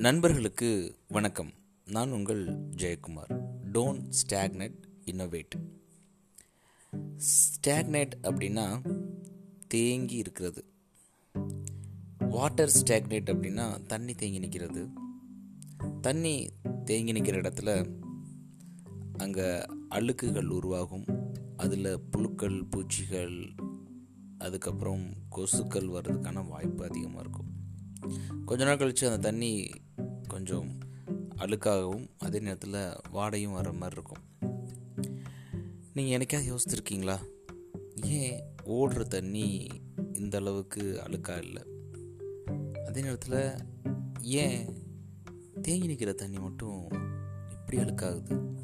நண்பர்களுக்கு வணக்கம். நான் உங்கள் Jayakumar. Don't stagnate innovate stagnate அப்படின்னா தேங்கி இருக்கிறது. வாட்டர் ஸ்டாக்னேட் அப்படின்னா தண்ணி தேங்கி நிற்கிறது. தண்ணி தேங்கி நிற்கிற இடத்துல அங்கே அழுக்குகள் உருவாகும். அதில் புழுக்கள் பூச்சிகள் அதுக்கப்புறம் கொசுக்கள் வர்றதுக்கான வாய்ப்பு அதிகமாக இருக்கும். கொஞ்ச நாள் கழித்து அந்த தண்ணி கொஞ்சம் அழுக்காகவும் அதே நேரத்தில் வாடையும் வர மாதிரி இருக்கும். நீங்கள் எனக்காவது யோசித்துருக்கீங்களா ஏன் ஓடுற தண்ணி இந்த அளவுக்கு அழுக்காக இல்லை? அதே நேரத்தில் ஏன் தேங்கி நிற்கிற தண்ணி மட்டும் இப்படி அழுக்காகுது?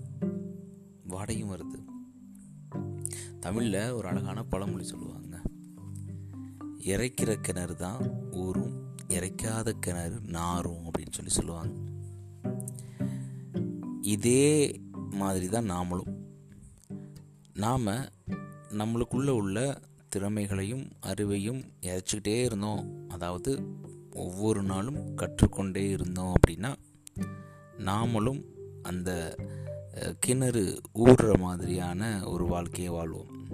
வாடையும் வருது. தமிழில் ஒரு அழகான பழமொழி சொல்லுவாங்க. இறைக்கிற கிணறு தான் ஊரும் இறைக்காத கிணறு நாரும் அப்படின்னு சொல்லி சொல்லுவாங்க. இதே மாதிரி தான் நாமளும். நாம் நம்மளுக்குள்ளே உள்ள திறமைகளையும் அறிவையும் இறைச்சிக்கிட்டே இருந்தோம். அதாவது ஒவ்வொரு நாளும் கற்றுக்கொண்டே இருந்தோம் அப்படின்னா நாமளும் அந்த கிணறு ஊடுற மாதிரியான ஒரு வாழ்க்கையை வாழ்வோம்.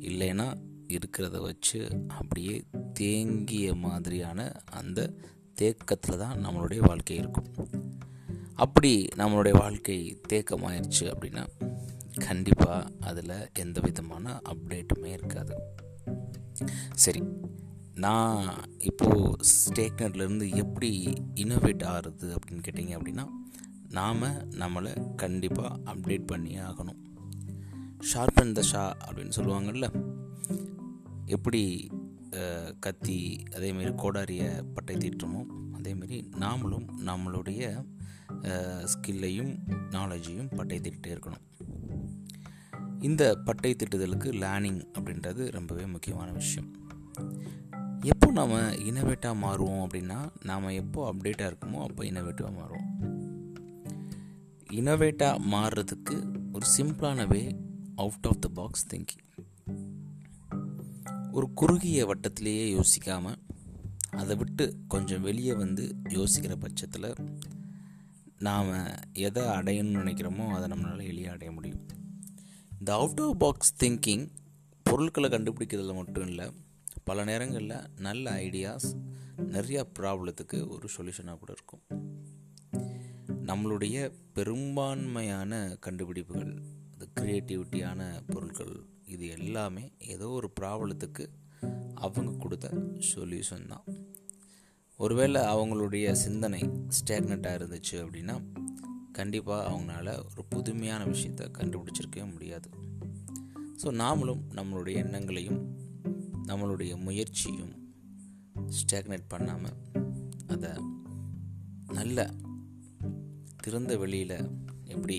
இல்லைன்னா இருக்கிறத வச்சு அப்படியே தேங்கிய மாதிரியான அந்த தேக்கத்தில் தான் நம்மளுடைய வாழ்க்கை இருக்கும். அப்படி நம்மளுடைய வாழ்க்கை தேக்கமாயிருச்சு அப்படின்னா கண்டிப்பாக அதில் எந்த விதமான அப்டேட்டுமே இருக்காது. சரி நான் இப்போது ஸ்டேக்னர்லேருந்து எப்படி இனோவேட் ஆகிறது அப்படின்னு கேட்டிங்க அப்படின்னா நாம் நம்மளை கண்டிப்பாக அப்டேட் பண்ணியே ஆகணும். ஷார்பன் த ஷா அப்படின்னு சொல்லுவாங்கள்ல எப்படி கத்தி அதேமாரி கோடாரிய பட்டை தீட்டணும் அதேமாரி நாமளும் நம்மளுடைய ஸ்கில்லையும் நாலேஜையும் பட்டை தீட்டே இருக்கணும். இந்த பட்டை திட்டுதலுக்கு லேர்னிங் அப்படின்றது ரொம்பவே முக்கியமான விஷயம். எப்போ நாம் இனோவேட்டாக மாறுவோம் அப்படின்னா நாம் எப்போ அப்டேட்டாக இருக்கோமோ அப்போ இனோவேட்டிவாக மாறுவோம். இனோவேட்டாக மாறுறதுக்கு ஒரு சிம்பிளான way out of the box thinking ஒரு குறுகிய வட்டத்திலேயே யோசிக்காமல் அதை விட்டு கொஞ்சம் வெளியே வந்து யோசிக்கிற பட்சத்தில் நாம் எதை அடையணும்னு நினைக்கிறோமோ அதை நம்மளால் எளியாக அடைய முடியும். இந்த அவுட் ஆஃப் பாக்ஸ் திங்கிங் பொருட்களை கண்டுபிடிக்கிறதுல மட்டும் இல்லை பல நேரங்களில் நல்ல ஐடியாஸ் நிறையா ப்ராப்ளத்துக்கு ஒரு சொல்யூஷனாக கூட இருக்கும். நம்மளுடைய பெரும்பான்மையான கண்டுபிடிப்புகள் அது க்ரியேட்டிவிட்டியான பொருட்கள் இது எல்லாமே ஏதோ ஒரு ப்ராப்ளத்துக்கு அவங்க கொடுத்த சொல்யூஷன் தான். ஒருவேளை அவங்களுடைய சிந்தனை ஸ்டேக்னட்டாக இருந்துச்சு அப்படின்னா கண்டிப்பாக அவங்களால ஒரு புதுமையான விஷயத்தை கண்டுபிடிச்சிருக்கவே முடியாது. ஸோ நாமளும் நம்மளுடைய எண்ணங்களையும் நம்மளுடைய முயற்சியும் ஸ்டேக்னேட் பண்ணாமல் அதை நல்ல திறந்த வெளியில் எப்படி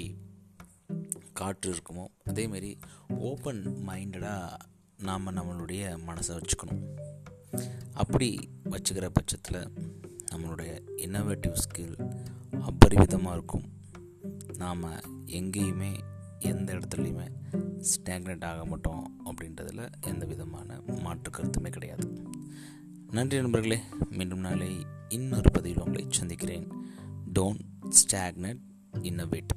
காற்று இருக்குமோ அதேமாரி ஓப்பன் மைண்டடாக நாம் நம்மளுடைய மனசை வச்சுக்கணும். அப்படி வச்சுக்கிற பட்சத்தில் நம்மளுடைய இன்னோவேட்டிவ் ஸ்கில் அபரிவிதமாக இருக்கும். நாம் எங்கேயுமே எந்த இடத்துலையுமே ஸ்டாக்னட் ஆக மாட்டோம் அப்படின்றதில் எந்த விதமான மாற்று கருத்துமே கிடையாது. நன்றி நண்பர்களே மீண்டும் நாளை இன்னொரு பதிவில் உங்களை சந்திக்கிறேன். Don't stagnate innovate